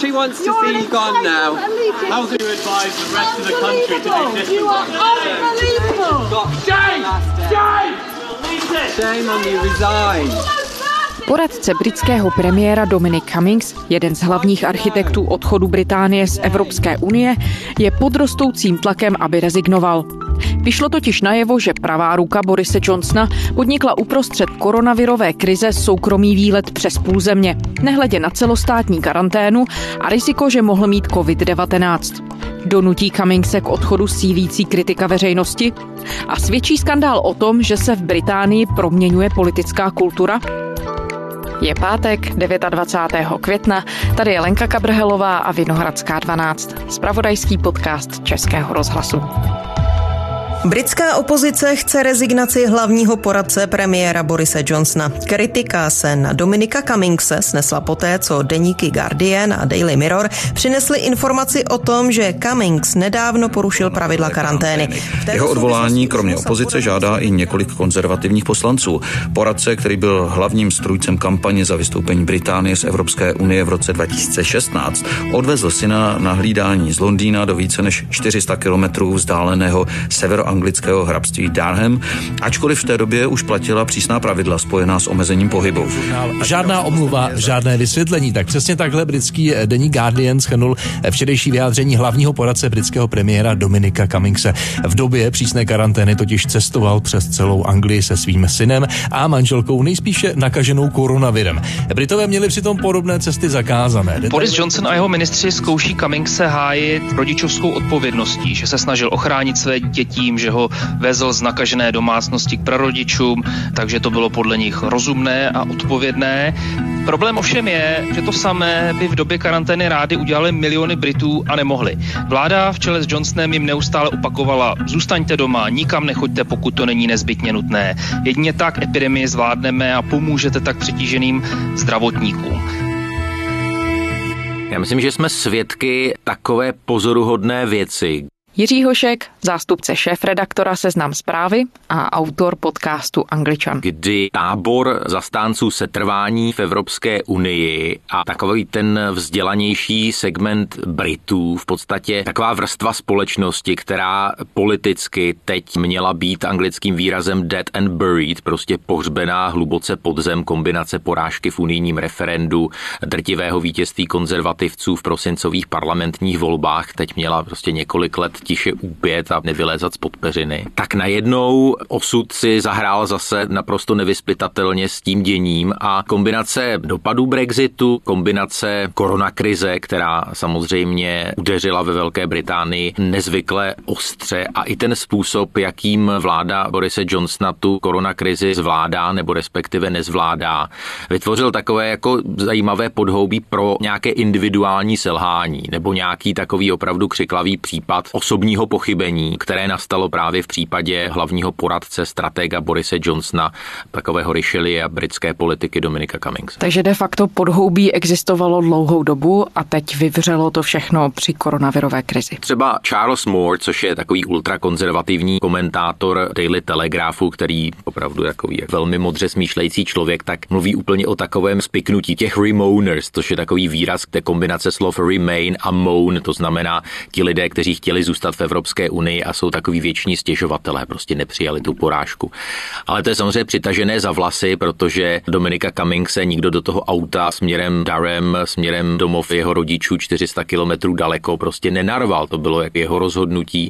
She wants to see you gone now. How do you advise the rest of the country to do this? You are unbelievable! Shame! Shame! Shame on you, resign. Poradce britského premiéra Dominic Cummings, jeden z hlavních architektů odchodu Británie z Evropské unie, je pod rostoucím tlakem, aby rezignoval. Vyšlo totiž najevo, že pravá ruka Borise Johnsona podnikla uprostřed koronavirové krize soukromý výlet přes půl země, nehledě na celostátní karanténu a riziko, že mohl mít COVID-19. Donutí Cummingse k odchodu sílící kritika veřejnosti a svědčí skandál o tom, že se v Británii proměňuje politická kultura? Je pátek 29. května, tady je Lenka Kabrhelová a Vinohradská 12, spravodajský podcast Českého rozhlasu. Britská opozice chce rezignaci hlavního poradce premiéra Borise Johnsona. Kritika se na Dominika Cummingse snesla poté, co deníky Guardian a Daily Mirror přinesly informaci o tom, že Cummings nedávno porušil pravidla karantény. Jeho odvolání kromě opozice žádá i několik konzervativních poslanců. Poradce, který byl hlavním strůjcem kampaně za vystoupení Británie z Evropské unie v roce 2016, odvezl syna na hlídání z Londýna do více než 400 kilometrů vzdáleného severo anglického hrabství Darham, ačkoliv v té době už platila přísná pravidla spojená s omezením pohybu. Žádná omluva, žádné vysvětlení. Tak přesně takhle britský deník Guardian schrnul včerejší vyjádření hlavního poradce britského premiéra Dominika Cummingse. V době přísné karantény totiž cestoval přes celou Anglii se svým synem a manželkou nejspíše nakaženou koronavirem. Britové měli přitom podobné cesty zakázané. Boris Johnson a jeho ministři zkouší Cummingse hájit rodičovskou odpovědností, že se snažil ochránit své děti že ho vezl z nakažené domácnosti k prarodičům, takže to bylo podle nich rozumné a odpovědné. Problém ovšem je, že to samé by v době karantény rády udělali miliony Britů a nemohli. Vláda v čele s Johnsonem jim neustále opakovala, zůstaňte doma, nikam nechoďte, pokud to není nezbytně nutné. Jedině tak epidemii zvládneme a pomůžete tak přetíženým zdravotníkům. Já myslím, že jsme svědky takové pozoruhodné věci, Jiří Hošek, zástupce šéf-redaktora Seznam zprávy a autor podcastu Angličan. Kdy tábor zastánců setrvání v Evropské unii a takový ten vzdělanější segment Britů, v podstatě taková vrstva společnosti, která politicky teď měla být anglickým výrazem dead and buried, prostě pohřbená hluboce pod zem, kombinace porážky v unijním referendu, drtivého vítězství konzervativců v prosincových parlamentních volbách, teď měla prostě několik let tiše úpět a nevylézat z podpeřiny, tak najednou osud si zahrál zase naprosto nevyspytatelně s tím děním a kombinace dopadů Brexitu, kombinace koronakrize, která samozřejmě udeřila ve Velké Británii nezvykle ostře a i ten způsob, jakým vláda Borise Johnsona tu koronakrizi zvládá nebo respektive nezvládá, vytvořil takové jako zajímavé podhoubí pro nějaké individuální selhání nebo nějaký takový opravdu křiklavý případ osobního pochybení, které nastalo právě v případě hlavního poradce stratega Borise Johnsona, takového Richelieu a britské politiky Dominika Cummings. Takže de facto podhoubí existovalo dlouhou dobu a teď vyvřelo to všechno při koronavirové krizi. Třeba Charles Moore, což je takový ultrakonzervativní komentátor Daily Telegraphu, který opravdu takový je velmi modře smýšlející člověk, tak mluví úplně o takovém spiknutí těch remoaners, což je takový výraz té kombinace slov remain a moan, to znamená ti lidé, kteří chtěli zůstat zůstat v Evropské unii a jsou takový věční stěžovatelé, prostě nepřijali tu porážku. Ale to je samozřejmě přitažené za vlasy, protože Dominika Cummings se nikdo do toho auta směrem Darem, směrem domov jeho rodičů 400 kilometrů daleko prostě nenarval. To bylo jak jeho rozhodnutí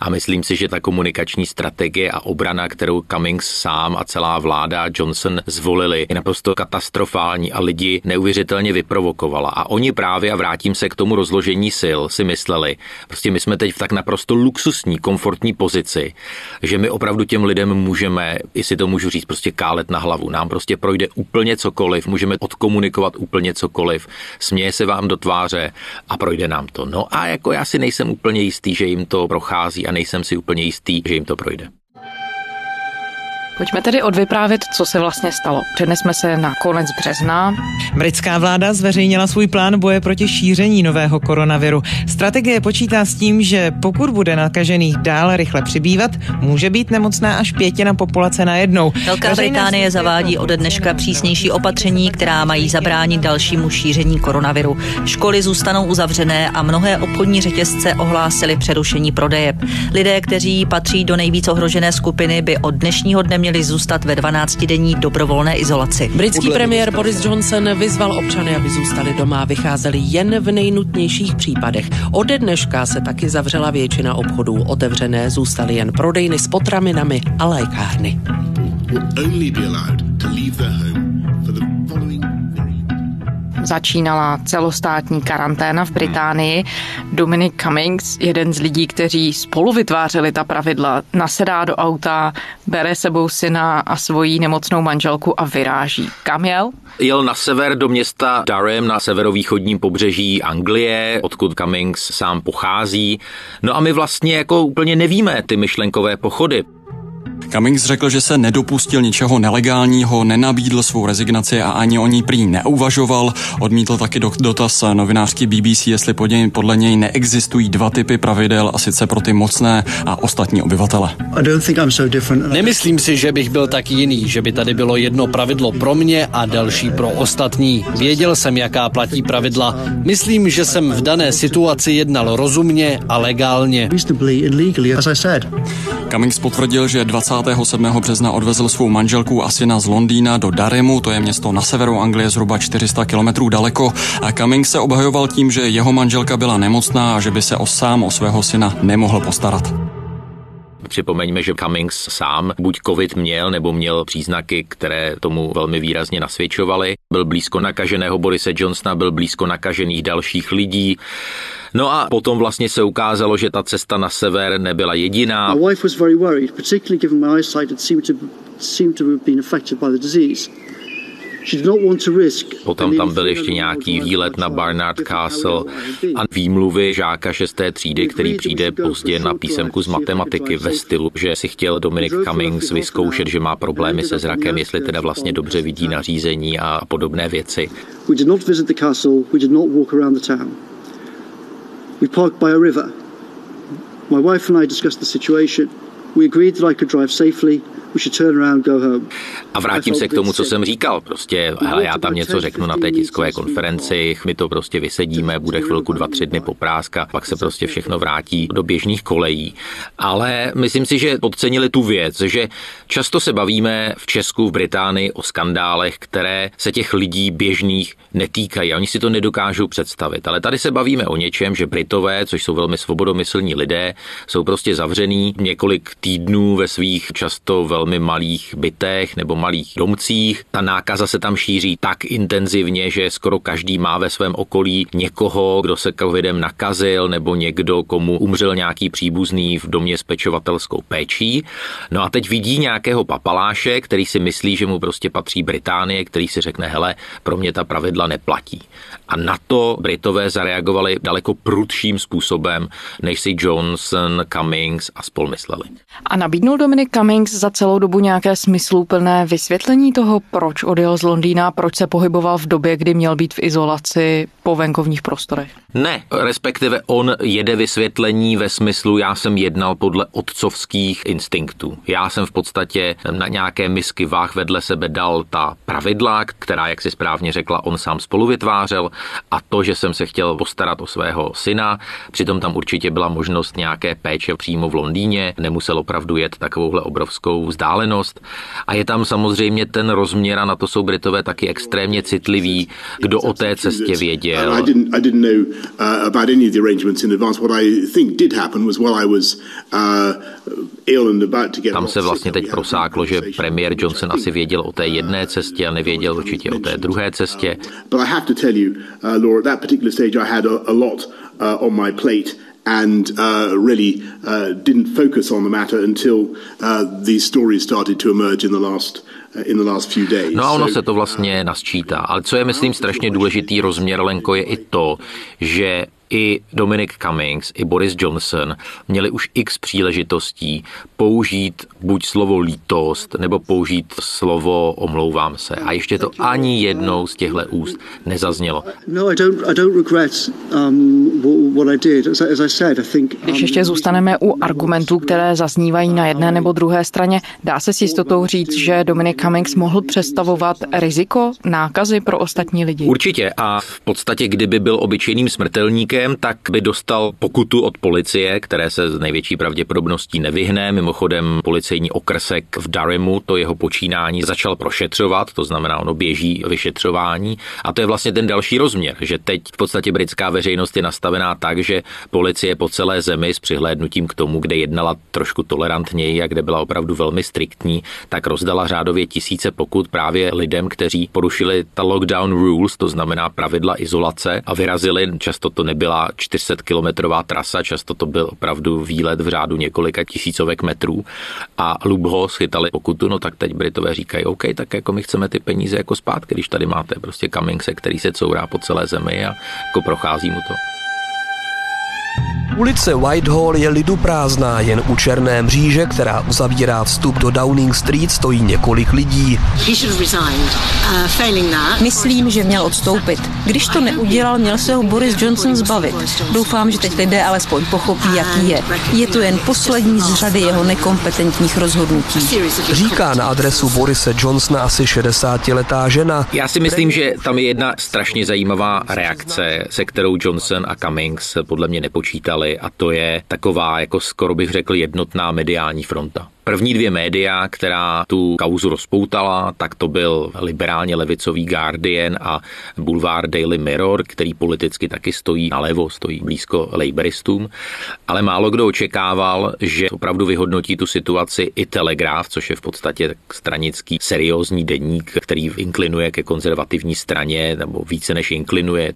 a myslím si, že ta komunikační strategie a obrana, kterou Cummings sám a celá vláda Johnson zvolili, je naprosto katastrofální a lidi neuvěřitelně vyprovokovala. A oni právě, a vrátím se k tomu rozložení sil, si mysleli, prostě my jsme teď v tak naprosto luxusní, komfortní pozici, že my opravdu těm lidem můžeme, jestli to můžu říct, prostě kálet na hlavu. Nám prostě projde úplně cokoliv, můžeme odkomunikovat úplně cokoliv, směje se vám do tváře a projde nám to. No a jako já si nejsem úplně jistý, že jim to prochází a nejsem si úplně jistý, že jim to projde. Pojďme tedy odvyprávět, co se vlastně stalo. Přenesme se na konec března. Britská vláda zveřejnila svůj plán boje proti šíření nového koronaviru. Strategie počítá s tím, že pokud bude nakažených dále rychle přibývat, může být nemocná až pětina populace najednou. Velká Británie zavádí ode dneška přísnější opatření, která mají zabránit dalšímu šíření koronaviru. Školy zůstanou uzavřené a mnohé obchodní řetězce ohlásily přerušení prodeje. Lidé, kteří patří do nejvíc ohrožené skupiny, by od dnešního dne měli zůstat ve 12-denní dobrovolné izolaci. Britský premiér Boris Johnson vyzval občany, aby zůstali doma a vycházeli jen v nejnutnějších případech. Ode dneška se taky zavřela většina obchodů. Otevřené zůstaly jen prodejny s potravinami a lékárny. Začínala celostátní karanténa v Británii. Dominic Cummings, jeden z lidí, kteří spolu vytvářeli ta pravidla, nasedá do auta, bere sebou syna a svoji nemocnou manželku a vyráží. Kam jel? Jel na sever do města Durham na severovýchodním pobřeží Anglie, odkud Cummings sám pochází. No a my vlastně jako úplně nevíme ty myšlenkové pochody. Cummings řekl, že se nedopustil ničeho nelegálního, nenabídl svou rezignaci a ani o ní prý neuvažoval. Odmítl taky dotaz novinářky BBC, jestli podle něj neexistují dva typy pravidel, a sice pro ty mocné a ostatní obyvatele. Nemyslím si, že bych byl tak jiný, že by tady bylo jedno pravidlo pro mě a další pro ostatní. Věděl jsem, jaká platí pravidla. Myslím, že jsem v dané situaci jednal rozumně a legálně. Cummings potvrdil, že 20 27. března odvezl svou manželku a syna z Londýna do Daremu, to je město na severu Anglie zhruba 400 kilometrů daleko a Cummings se obhajoval tím, že jeho manželka byla nemocná a že by se o sám o svého syna nemohl postarat. Připomeňme, že Cummings sám buď covid měl, nebo měl příznaky, které tomu velmi výrazně nasvědčovaly. Byl blízko nakaženého Borise Johnsona, byl blízko nakažených dalších lidí. No a potom vlastně se ukázalo, že ta cesta na sever nebyla jediná. My wife was very worried, particularly given my eyesight seemed to, seemed to have been affected by the disease. Potom tam byl ještě nějaký výlet na Barnard Castle a výmluvy žáka šesté třídy, který přijde pozdě na písemku z matematiky ve stylu, že si chtěl Dominic Cummings vyzkoušet, že má problémy se zrakem, jestli teda vlastně dobře vidí nařízení a podobné věci. We did not visit the castle, we did not walk around the town. We parked by a river. My wife and I discussed the situation. We agreed that I could drive safely a vrátím se k tomu, co jsem říkal. Prostě, hele, já tam něco řeknu na té tiskové konferenci, my to prostě vysedíme, bude chvilku dva, tři dny popráska, pak se prostě všechno vrátí do běžných kolejí. Ale myslím si, že podcenili tu věc, že často se bavíme v Česku, v Británii o skandálech, které se těch lidí běžných netýkají. Oni si to nedokážou představit. Ale tady se bavíme o něčem, že Britové, což jsou velmi svobodomyslní lidé, jsou prostě zavřený několik týdnů ve svých často velmi velmi malých bytech nebo malých domcích. Ta nákaza se tam šíří tak intenzivně, že skoro každý má ve svém okolí někoho, kdo se covidem nakazil nebo někdo, komu umřel nějaký příbuzný v domě s pečovatelskou péčí. No a teď vidí nějakého papaláše, který si myslí, že mu prostě patří Británie, který si řekne, hele, pro mě ta pravidla neplatí. A na to Britové zareagovali daleko prudším způsobem, než si Johnson, Cummings a spol mysleli. A nabídnul Dominic Cummings za celou dobu nějaké smysluplné vysvětlení toho, proč odjel z Londýna, proč se pohyboval v době, kdy měl být v izolaci po venkovních prostorech? Ne, respektive on jede vysvětlení ve smyslu, já jsem jednal podle otcovských instinktů. Já jsem v podstatě na nějaké misky váh vedle sebe dal ta pravidla, která, jak si správně řekla, on sám spolu vytvářel a to, že jsem se chtěl postarat o svého syna, přitom tam určitě byla možnost nějaké péče přímo v Londýně, nemusel opravdu jet takovouhle obrovskou vzdálenost a je tam samozřejmě ten rozměr a na to jsou Britové taky extrémně citliví, kdo o té cestě věděl. Uh, uh, Tam se vlastně teď prosáklo, že premiér Johnson asi věděl o té jedné cestě a nevěděl určitě o té druhé cestě. But I have to tell you, uh, Laura, at that particular stage I had a, lot uh, on my plate and uh, really uh, didn't focus on the matter until uh, these stories started to emerge in the last No a ono se to vlastně nasčítá. Ale co je, myslím, strašně důležitý rozměr, Lenko, je i to, že i Dominic Cummings, i Boris Johnson měli už x příležitostí použít buď slovo lítost, nebo použít slovo omlouvám se. A ještě to ani jednou z těchto úst nezaznělo. No, I don't, I don't regret um, what I did. As I, as I said, I think, Když ještě zůstaneme u argumentů, které zaznívají na jedné nebo druhé straně, dá se s jistotou říct, že Dominic Cummings mohl představovat riziko nákazy pro ostatní lidi? Určitě a v podstatě, kdyby byl obyčejným smrtelníkem, tak by dostal pokutu od policie, které se z největší pravděpodobností nevyhne. Mimochodem policejní okrsek v Darimu to jeho počínání začal prošetřovat, to znamená, ono běží vyšetřování. A to je vlastně ten další rozměr, že teď v podstatě britská veřejnost je nastavená tak, že policie po celé zemi s přihlédnutím k tomu, kde jednala trošku tolerantněji a kde byla opravdu velmi striktní, tak rozdala řádově tisíce pokut právě lidem, kteří porušili ta lockdown rules, to znamená pravidla izolace a vyrazili. Často to nebyla 400 kilometrová trasa, často to byl opravdu výlet v řádu několika tisícovek metrů a Lubho schytali pokutu, no tak teď Britové říkají, OK, tak jako my chceme ty peníze jako zpátky, když tady máte prostě Cummingse, který se courá po celé zemi a jako prochází mu to. Ulice Whitehall je lidu prázdná, jen u Černé mříže, která uzavírá vstup do Downing Street, stojí několik lidí. Uh, Myslím, že měl odstoupit. Když to neudělal, měl se ho Boris Johnson zbavit. Doufám, že teď lidé alespoň pochopí, jaký je. Je to jen poslední z řady jeho nekompetentních rozhodnutí. Říká na adresu Borise Johnsona asi 60-letá žena. Já si myslím, že tam je jedna strašně zajímavá reakce, se kterou Johnson a Cummings podle mě nepočítali a to je taková, jako skoro bych řekl, jednotná mediální fronta. První dvě média, která tu kauzu rozpoutala, tak to byl liberálně levicový Guardian a bulvár Daily Mirror, který politicky taky stojí nalevo, stojí blízko laboristům, ale málo kdo očekával, že opravdu vyhodnotí tu situaci i Telegraf, což je v podstatě stranický seriózní deník, který inklinuje ke konzervativní straně, nebo více než inklinuje,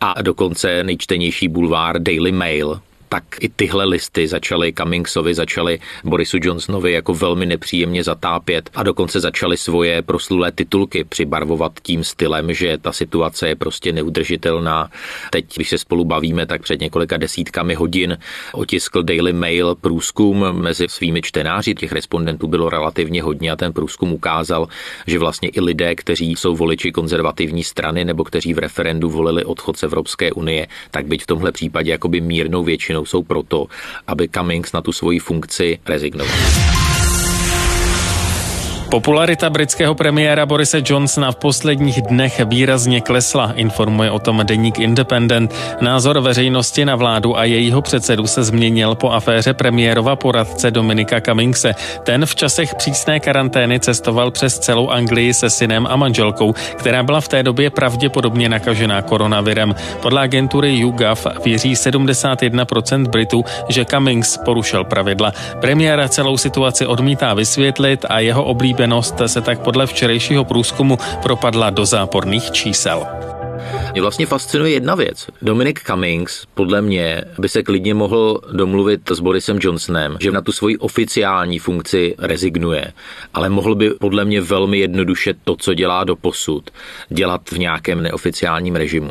a dokonce nejčtenější bulvár Daily Mail, tak i tyhle listy začaly Cummingsovi, začaly Borisu Johnsonovi jako velmi nepříjemně zatápět a dokonce začaly svoje proslulé titulky přibarvovat tím stylem, že ta situace je prostě neudržitelná. Teď, když se spolu bavíme, tak před několika desítkami hodin otiskl Daily Mail průzkum mezi svými čtenáři. Těch respondentů bylo relativně hodně a ten průzkum ukázal, že vlastně i lidé, kteří jsou voliči konzervativní strany nebo kteří v referendu volili odchod z Evropské unie, tak byť v tomhle případě jakoby mírnou většinou většinou jsou proto, aby Cummings na tu svoji funkci rezignoval. Popularita britského premiéra Borise Johnsona v posledních dnech výrazně klesla, informuje o tom deník Independent. Názor veřejnosti na vládu a jejího předsedu se změnil po aféře premiérova poradce Dominika Cummingse. Ten v časech přísné karantény cestoval přes celou Anglii se synem a manželkou, která byla v té době pravděpodobně nakažená koronavirem. Podle agentury YouGov věří 71% Britů, že Cummings porušil pravidla. Premiéra celou situaci odmítá vysvětlit a jeho oblíbený oblíbenost se tak podle včerejšího průzkumu propadla do záporných čísel. Mě vlastně fascinuje jedna věc. Dominic Cummings, podle mě, by se klidně mohl domluvit s Borisem Johnsonem, že na tu svoji oficiální funkci rezignuje, ale mohl by podle mě velmi jednoduše to, co dělá do posud, dělat v nějakém neoficiálním režimu.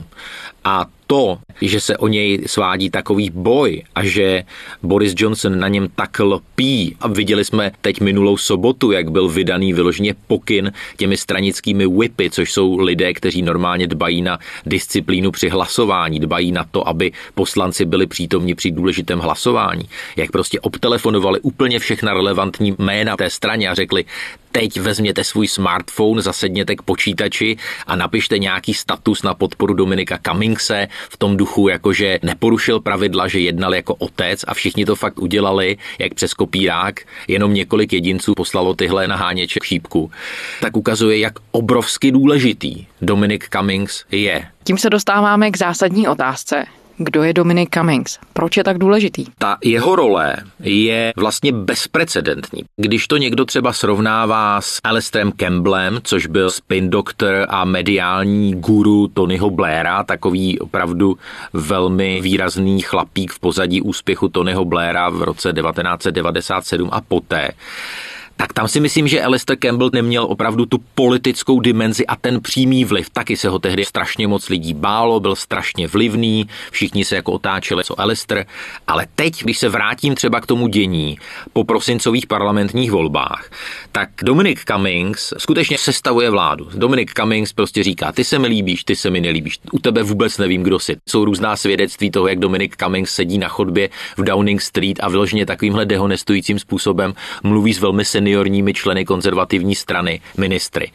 A to, že se o něj svádí takový boj a že Boris Johnson na něm tak lpí a viděli jsme teď minulou sobotu, jak byl vydaný vyloženě pokyn těmi stranickými whipy, což jsou lidé, kteří normálně dbají na disciplínu při hlasování, dbají na to, aby poslanci byli přítomni při důležitém hlasování, jak prostě obtelefonovali úplně všechna relevantní jména té straně a řekli, teď vezměte svůj smartphone, zasedněte k počítači a napište nějaký status na podporu Dominika Cummingse v tom duchu, jakože neporušil pravidla, že jednal jako otec a všichni to fakt udělali, jak přes kopírák, jenom několik jedinců poslalo tyhle naháněče k šípku, tak ukazuje, jak obrovsky důležitý Dominik Cummings je. Tím se dostáváme k zásadní otázce. Kdo je Dominic Cummings? Proč je tak důležitý? Ta jeho role je vlastně bezprecedentní. Když to někdo třeba srovnává s Alistairem Campbellem, což byl spin doktor a mediální guru Tonyho Blaira, takový opravdu velmi výrazný chlapík v pozadí úspěchu Tonyho Blaira v roce 1997 a poté, tak tam si myslím, že Alistair Campbell neměl opravdu tu politickou dimenzi a ten přímý vliv. Taky se ho tehdy strašně moc lidí bálo, byl strašně vlivný, všichni se jako otáčeli, co Alistair. Ale teď, když se vrátím třeba k tomu dění po prosincových parlamentních volbách, tak Dominic Cummings skutečně sestavuje vládu. Dominic Cummings prostě říká, ty se mi líbíš, ty se mi nelíbíš, u tebe vůbec nevím, kdo jsi. Jsou různá svědectví toho, jak Dominic Cummings sedí na chodbě v Downing Street a vyloženě takovýmhle dehonestujícím způsobem mluví s velmi seniorními členy konzervativní strany ministry.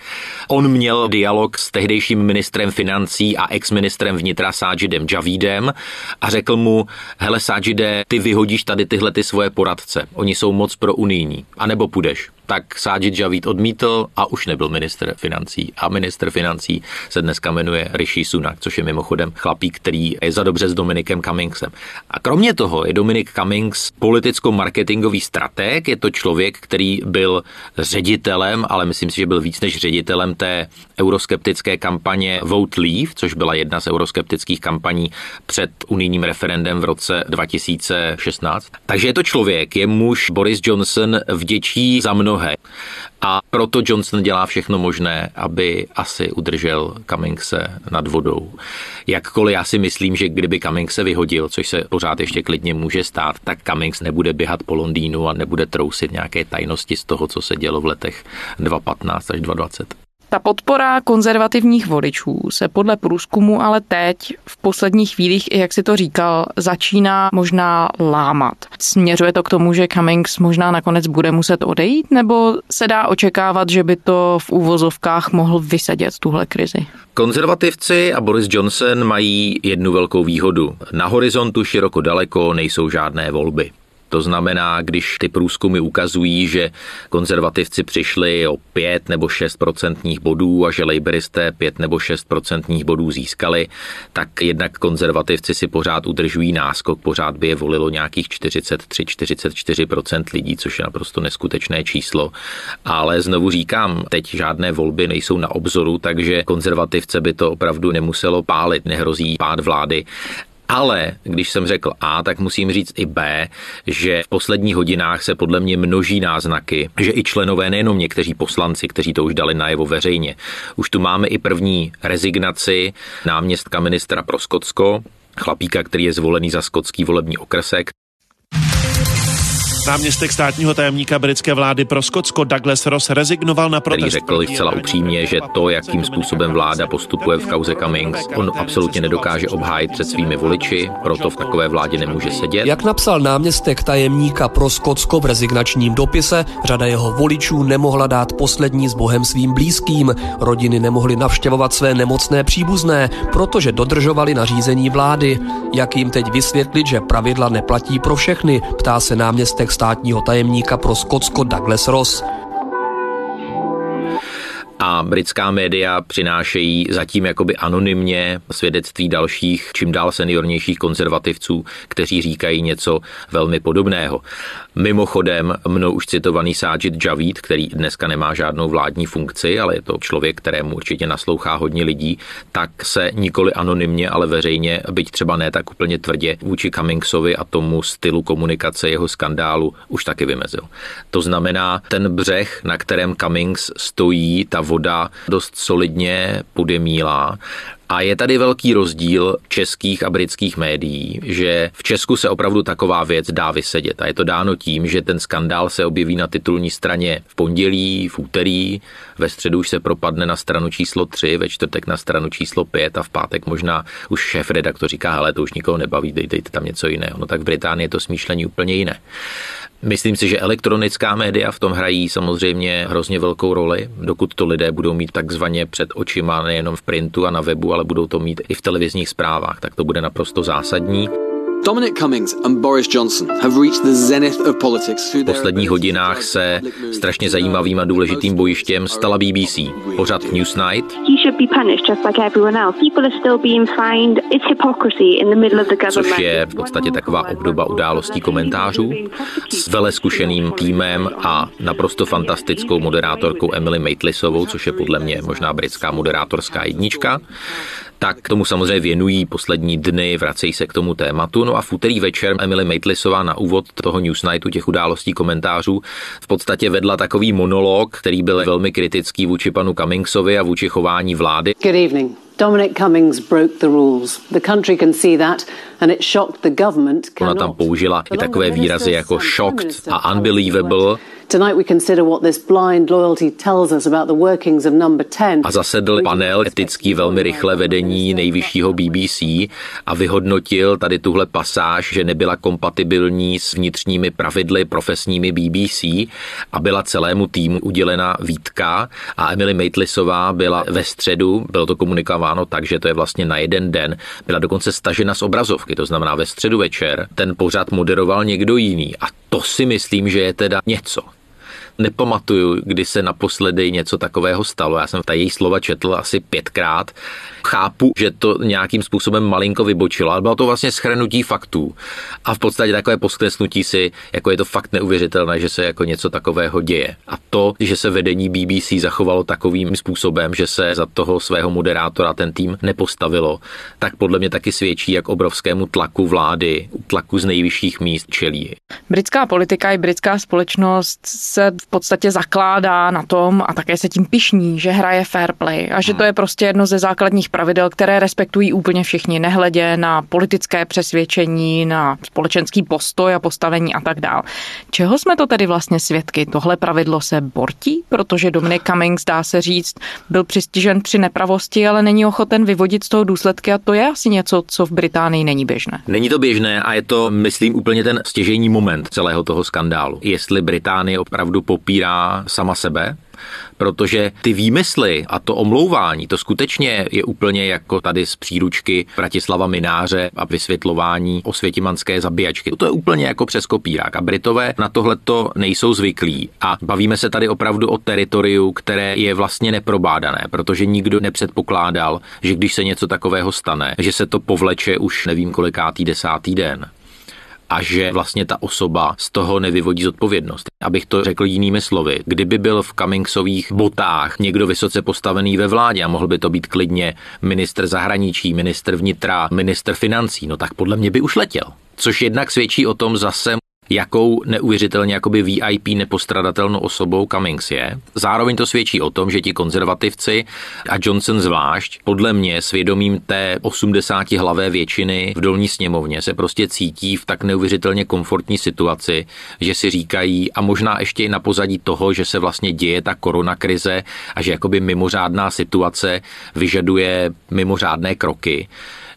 On měl dialog s tehdejším ministrem financí a ex-ministrem vnitra Sajidem Javidem a řekl mu, hele Sajide, ty vyhodíš tady tyhle ty svoje poradce, oni jsou moc pro unijní, anebo půjdeš tak Sajid Javid odmítl a už nebyl minister financí. A minister financí se dneska jmenuje Rishi Sunak, což je mimochodem chlapík, který je za dobře s Dominikem Cummingsem. A kromě toho je Dominik Cummings politicko-marketingový strateg, je to člověk, který byl ředitelem, ale myslím si, že byl víc než ředitelem té euroskeptické kampaně Vote Leave, což byla jedna z euroskeptických kampaní před unijním referendem v roce 2016. Takže je to člověk, je muž Boris Johnson vděčí za mnoho mnohé. A proto Johnson dělá všechno možné, aby asi udržel Cummingse nad vodou. Jakkoliv já si myslím, že kdyby Cummings se vyhodil, což se pořád ještě klidně může stát, tak Cummings nebude běhat po Londýnu a nebude trousit nějaké tajnosti z toho, co se dělo v letech 2015 až 2020. Ta podpora konzervativních voličů se podle průzkumu ale teď v posledních chvílích, jak si to říkal, začíná možná lámat. Směřuje to k tomu, že Cummings možná nakonec bude muset odejít, nebo se dá očekávat, že by to v úvozovkách mohl vysedět tuhle krizi? Konzervativci a Boris Johnson mají jednu velkou výhodu. Na horizontu široko daleko nejsou žádné volby. To znamená, když ty průzkumy ukazují, že konzervativci přišli o 5 nebo 6 procentních bodů a že laboristé 5 nebo 6 procentních bodů získali, tak jednak konzervativci si pořád udržují náskok, pořád by je volilo nějakých 43-44% lidí, což je naprosto neskutečné číslo. Ale znovu říkám, teď žádné volby nejsou na obzoru, takže konzervativce by to opravdu nemuselo pálit, nehrozí pád vlády ale když jsem řekl A, tak musím říct i B, že v posledních hodinách se podle mě množí náznaky, že i členové, nejenom někteří poslanci, kteří to už dali najevo veřejně, už tu máme i první rezignaci náměstka ministra pro Skotsko, chlapíka, který je zvolený za skotský volební okresek, Náměstek státního tajemníka britské vlády pro Skotsko Douglas Ross rezignoval na protest. Který řekl zcela upřímně, že to, jakým způsobem vláda postupuje v kauze Cummings, on absolutně nedokáže obhájit před svými voliči, proto v takové vládě nemůže sedět. Jak napsal náměstek tajemníka pro Skotsko v rezignačním dopise, řada jeho voličů nemohla dát poslední s Bohem svým blízkým. Rodiny nemohly navštěvovat své nemocné příbuzné, protože dodržovali nařízení vlády. Jak jim teď vysvětlit, že pravidla neplatí pro všechny, ptá se náměstek státního tajemníka pro Skotsko Douglas Ross a britská média přinášejí zatím jakoby anonymně svědectví dalších, čím dál seniornějších konzervativců, kteří říkají něco velmi podobného. Mimochodem, mnou už citovaný Sajid Javid, který dneska nemá žádnou vládní funkci, ale je to člověk, kterému určitě naslouchá hodně lidí, tak se nikoli anonymně, ale veřejně, byť třeba ne tak úplně tvrdě, vůči Cummingsovi a tomu stylu komunikace jeho skandálu už taky vymezil. To znamená, ten břeh, na kterém Cummings stojí, ta voda dost solidně podemílá a je tady velký rozdíl českých a britských médií, že v Česku se opravdu taková věc dá vysedět. A je to dáno tím, že ten skandál se objeví na titulní straně v pondělí, v úterý, ve středu už se propadne na stranu číslo 3, ve čtvrtek na stranu číslo 5 a v pátek možná už šéf redaktor říká, hele, to už nikoho nebaví, dejte tam něco jiného. No tak v Británii je to smýšlení úplně jiné. Myslím si, že elektronická média v tom hrají samozřejmě hrozně velkou roli, dokud to lidé budou mít takzvaně před očima nejenom v printu a na webu, ale budou to mít i v televizních zprávách, tak to bude naprosto zásadní. Dominic Cummings and Boris Johnson have reached the zenith of politics. V posledních hodinách se strašně zajímavým a důležitým bojištěm stala BBC. Pořad Newsnight. should be punished just like everyone else. People are still being fined. It's hypocrisy in the middle of the government. Což je v podstatě taková obdoba událostí komentářů s vele zkušeným týmem a naprosto fantastickou moderátorkou Emily Maitlisovou, což je podle mě možná britská moderátorská jednička tak tomu samozřejmě věnují poslední dny, vracejí se k tomu tématu. No a v úterý večer Emily Maitlisová na úvod toho Newsnightu, těch událostí komentářů, v podstatě vedla takový monolog, který byl velmi kritický vůči panu Cummingsovi a vůči chování vlády. Good evening. Dominic Cummings broke the rules. The country can see that and it shocked the government. Ona tam použila i takové výrazy jako shocked a unbelievable. Tonight we consider what this blind loyalty tells us about the workings of number 10. A zasedl panel etický velmi rychle vedení nejvyššího BBC a vyhodnotil tady tuhle pasáž, že nebyla kompatibilní s vnitřními pravidly profesními BBC a byla celému týmu udělena výtka a Emily Maitlisová byla ve středu, bylo to komunikováno tak, že to je vlastně na jeden den, byla dokonce stažena z obrazovky, to znamená ve středu večer, ten pořad moderoval někdo jiný a to si myslím, že je teda něco nepamatuju, kdy se naposledy něco takového stalo. Já jsem ta její slova četl asi pětkrát. Chápu, že to nějakým způsobem malinko vybočilo, ale bylo to vlastně schrnutí faktů. A v podstatě takové posklesnutí si, jako je to fakt neuvěřitelné, že se jako něco takového děje. A to, že se vedení BBC zachovalo takovým způsobem, že se za toho svého moderátora ten tým nepostavilo, tak podle mě taky svědčí, jak obrovskému tlaku vlády, tlaku z nejvyšších míst čelí. Britská politika i britská společnost se v podstatě zakládá na tom a také se tím pišní, že hraje fair play a že to je prostě jedno ze základních pravidel, které respektují úplně všichni, nehledě na politické přesvědčení, na společenský postoj a postavení a tak dál. Čeho jsme to tedy vlastně svědky? Tohle pravidlo se bortí, protože Dominic Cummings, dá se říct, byl přistižen při nepravosti, ale není ochoten vyvodit z toho důsledky a to je asi něco, co v Británii není běžné. Není to běžné a je to, myslím, úplně ten stěžejní moment celého toho skandálu. Jestli Británie opravdu popírá sama sebe, protože ty výmysly a to omlouvání, to skutečně je úplně jako tady z příručky Bratislava Mináře a vysvětlování osvětimanské zabíjačky. To je úplně jako přes kopírák a Britové na tohle to nejsou zvyklí a bavíme se tady opravdu o teritoriu, které je vlastně neprobádané, protože nikdo nepředpokládal, že když se něco takového stane, že se to povleče už nevím kolikátý desátý den a že vlastně ta osoba z toho nevyvodí zodpovědnost. Abych to řekl jinými slovy, kdyby byl v Cummingsových botách někdo vysoce postavený ve vládě a mohl by to být klidně ministr zahraničí, ministr vnitra, ministr financí, no tak podle mě by už letěl. Což jednak svědčí o tom zase, jakou neuvěřitelně jakoby VIP nepostradatelnou osobou Cummings je. Zároveň to svědčí o tom, že ti konzervativci a Johnson zvlášť, podle mě svědomím té 80 hlavé většiny v dolní sněmovně se prostě cítí v tak neuvěřitelně komfortní situaci, že si říkají a možná ještě i na pozadí toho, že se vlastně děje ta koronakrize a že jakoby mimořádná situace vyžaduje mimořádné kroky,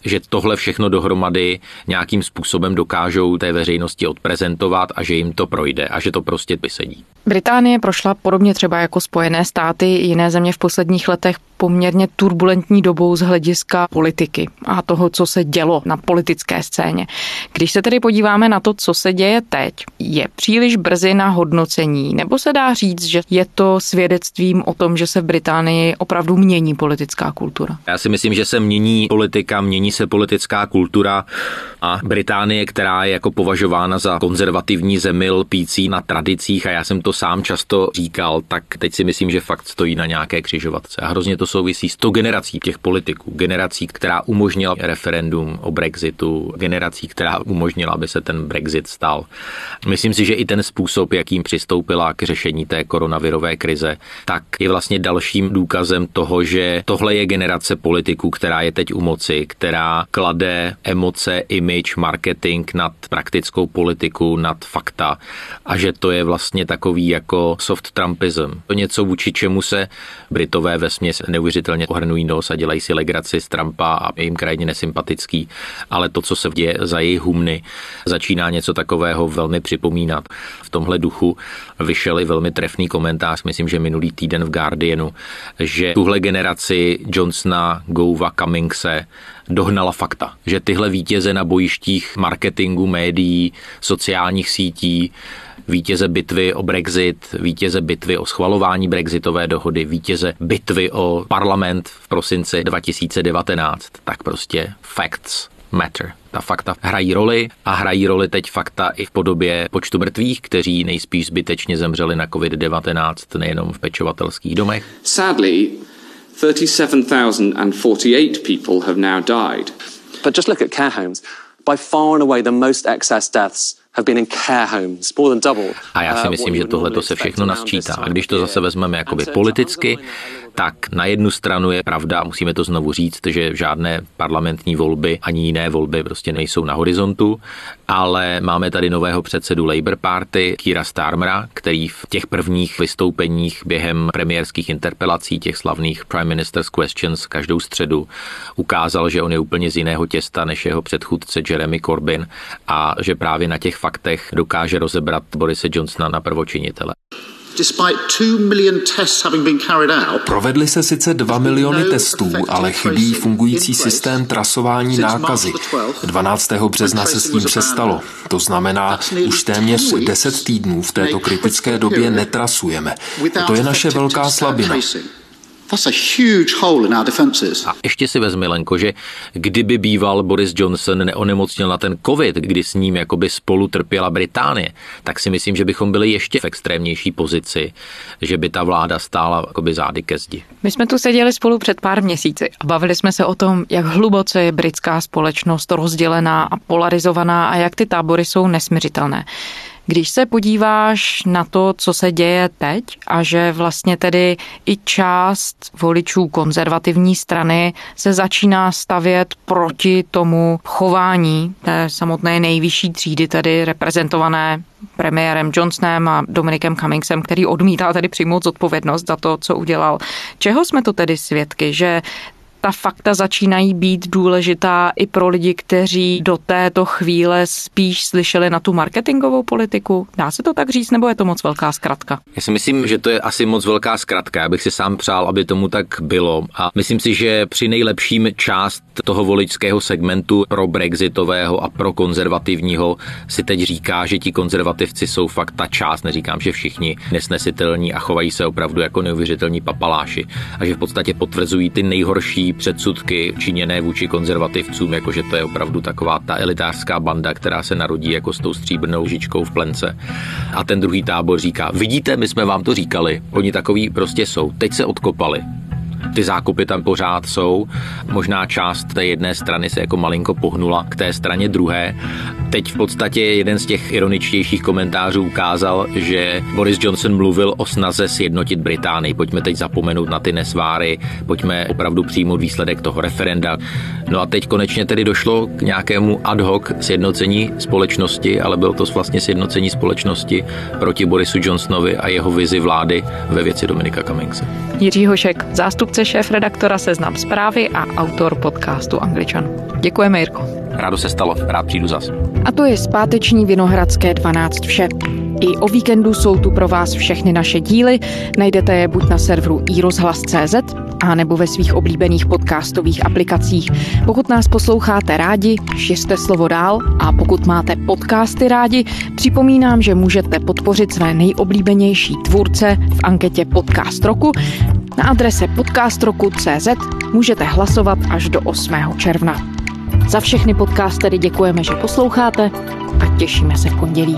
že tohle všechno dohromady nějakým způsobem dokážou té veřejnosti odprezentovat a že jim to projde a že to prostě vysedí. Británie prošla podobně třeba jako Spojené státy i jiné země v posledních letech poměrně turbulentní dobou z hlediska politiky a toho, co se dělo na politické scéně. Když se tedy podíváme na to, co se děje teď, je příliš brzy na hodnocení, nebo se dá říct, že je to svědectvím o tom, že se v Británii opravdu mění politická kultura? Já si myslím, že se mění politika, mění se politická kultura a Británie, která je jako považována za konzervativní zemi lpící na tradicích a já jsem to sám často říkal, tak teď si myslím, že fakt stojí na nějaké křižovatce. A hrozně to souvisí s tou generací těch politiků. Generací, která umožnila referendum o Brexitu, generací, která umožnila, aby se ten Brexit stal. Myslím si, že i ten způsob, jakým přistoupila k řešení té koronavirové krize, tak je vlastně dalším důkazem toho, že tohle je generace politiků, která je teď u moci, která klade emoce, image, marketing nad praktickou politiku, nad fakta a že to je vlastně takový jako soft Trumpism. To něco, vůči čemu se Britové ve směs neuvěřitelně ohrnují nos a dělají si legraci z Trumpa a je jim krajně nesympatický, ale to, co se děje za její humny, začíná něco takového velmi připomínat. V tomhle duchu vyšel i velmi trefný komentář, myslím, že minulý týden v Guardianu, že tuhle generaci Johnsona, Gouva, Cummingse dohnala fakta, že tyhle vítěze na bojištích marketingu, médií, sociálních sítí vítěze bitvy o Brexit, vítěze bitvy o schvalování Brexitové dohody, vítěze bitvy o parlament v prosinci 2019. Tak prostě facts matter. Ta fakta hrají roli a hrají roli teď fakta i v podobě počtu mrtvých, kteří nejspíš zbytečně zemřeli na COVID-19 nejenom v pečovatelských domech. Sadly, 37,048 people have now died. But just look at care homes. By far and away the most excess deaths have been in care homes, more than double. A já si uh, myslím, že tohle to se všechno nasčítá. A když to zase vezmeme jakoby politicky, tak na jednu stranu je pravda, musíme to znovu říct, že žádné parlamentní volby ani jiné volby prostě nejsou na horizontu, ale máme tady nového předsedu Labour Party, Kira Starmera, který v těch prvních vystoupeních během premiérských interpelací, těch slavných Prime Minister's Questions každou středu, ukázal, že on je úplně z jiného těsta než jeho předchůdce Jeremy Corbyn a že právě na těch faktech dokáže rozebrat Borise Johnsona na prvočinitele. Provedly se sice 2 miliony testů, ale chybí fungující systém trasování nákazy. 12. března se s tím přestalo. To znamená, už téměř 10 týdnů v této kritické době netrasujeme. To je naše velká slabina. That's a huge hole in our defenses. A ještě si vezmi, Lenko, že kdyby býval Boris Johnson neonemocněl na ten covid, kdy s ním jakoby spolu trpěla Británie, tak si myslím, že bychom byli ještě v extrémnější pozici, že by ta vláda stála jakoby zády ke zdi. My jsme tu seděli spolu před pár měsíci a bavili jsme se o tom, jak hluboce je britská společnost rozdělená a polarizovaná a jak ty tábory jsou nesměřitelné. Když se podíváš na to, co se děje teď a že vlastně tedy i část voličů konzervativní strany se začíná stavět proti tomu chování té samotné nejvyšší třídy, tedy reprezentované premiérem Johnsonem a Dominikem Cummingsem, který odmítá tedy přijmout zodpovědnost za to, co udělal. Čeho jsme to tedy svědky? Že ta fakta začínají být důležitá i pro lidi, kteří do této chvíle spíš slyšeli na tu marketingovou politiku? Dá se to tak říct, nebo je to moc velká zkratka? Já si myslím, že to je asi moc velká zkratka. Já bych si sám přál, aby tomu tak bylo. A myslím si, že při nejlepším část toho voličského segmentu pro brexitového a pro konzervativního si teď říká, že ti konzervativci jsou fakt ta část, neříkám, že všichni nesnesitelní a chovají se opravdu jako neuvěřitelní papaláši a že v podstatě potvrzují ty nejhorší předsudky činěné vůči konzervativcům, jakože to je opravdu taková ta elitářská banda, která se narodí jako s tou stříbrnou žičkou v plence. A ten druhý tábor říká, vidíte, my jsme vám to říkali, oni takový prostě jsou, teď se odkopali, ty zákupy tam pořád jsou. Možná část té jedné strany se jako malinko pohnula k té straně druhé. Teď v podstatě jeden z těch ironičtějších komentářů ukázal, že Boris Johnson mluvil o snaze sjednotit Británii. Pojďme teď zapomenout na ty nesváry, pojďme opravdu přijmout výsledek toho referenda. No a teď konečně tedy došlo k nějakému ad hoc sjednocení společnosti, ale bylo to vlastně sjednocení společnosti proti Borisu Johnsonovi a jeho vizi vlády ve věci Dominika Cummingse. Jiří Hošek, zástupce šéf redaktora Seznam zprávy a autor podcastu Angličan. Děkujeme, Jirko. Rádo se stalo, rád přijdu zas. A to je zpáteční Vinohradské 12 vše. I o víkendu jsou tu pro vás všechny naše díly. Najdete je buď na serveru iRozhlas.cz a nebo ve svých oblíbených podcastových aplikacích. Pokud nás posloucháte rádi, šiřte slovo dál a pokud máte podcasty rádi, připomínám, že můžete podpořit své nejoblíbenější tvůrce v anketě Podcast roku. Na adrese podcastroku.cz můžete hlasovat až do 8. června. Za všechny podcastery děkujeme, že posloucháte a těšíme se v pondělí.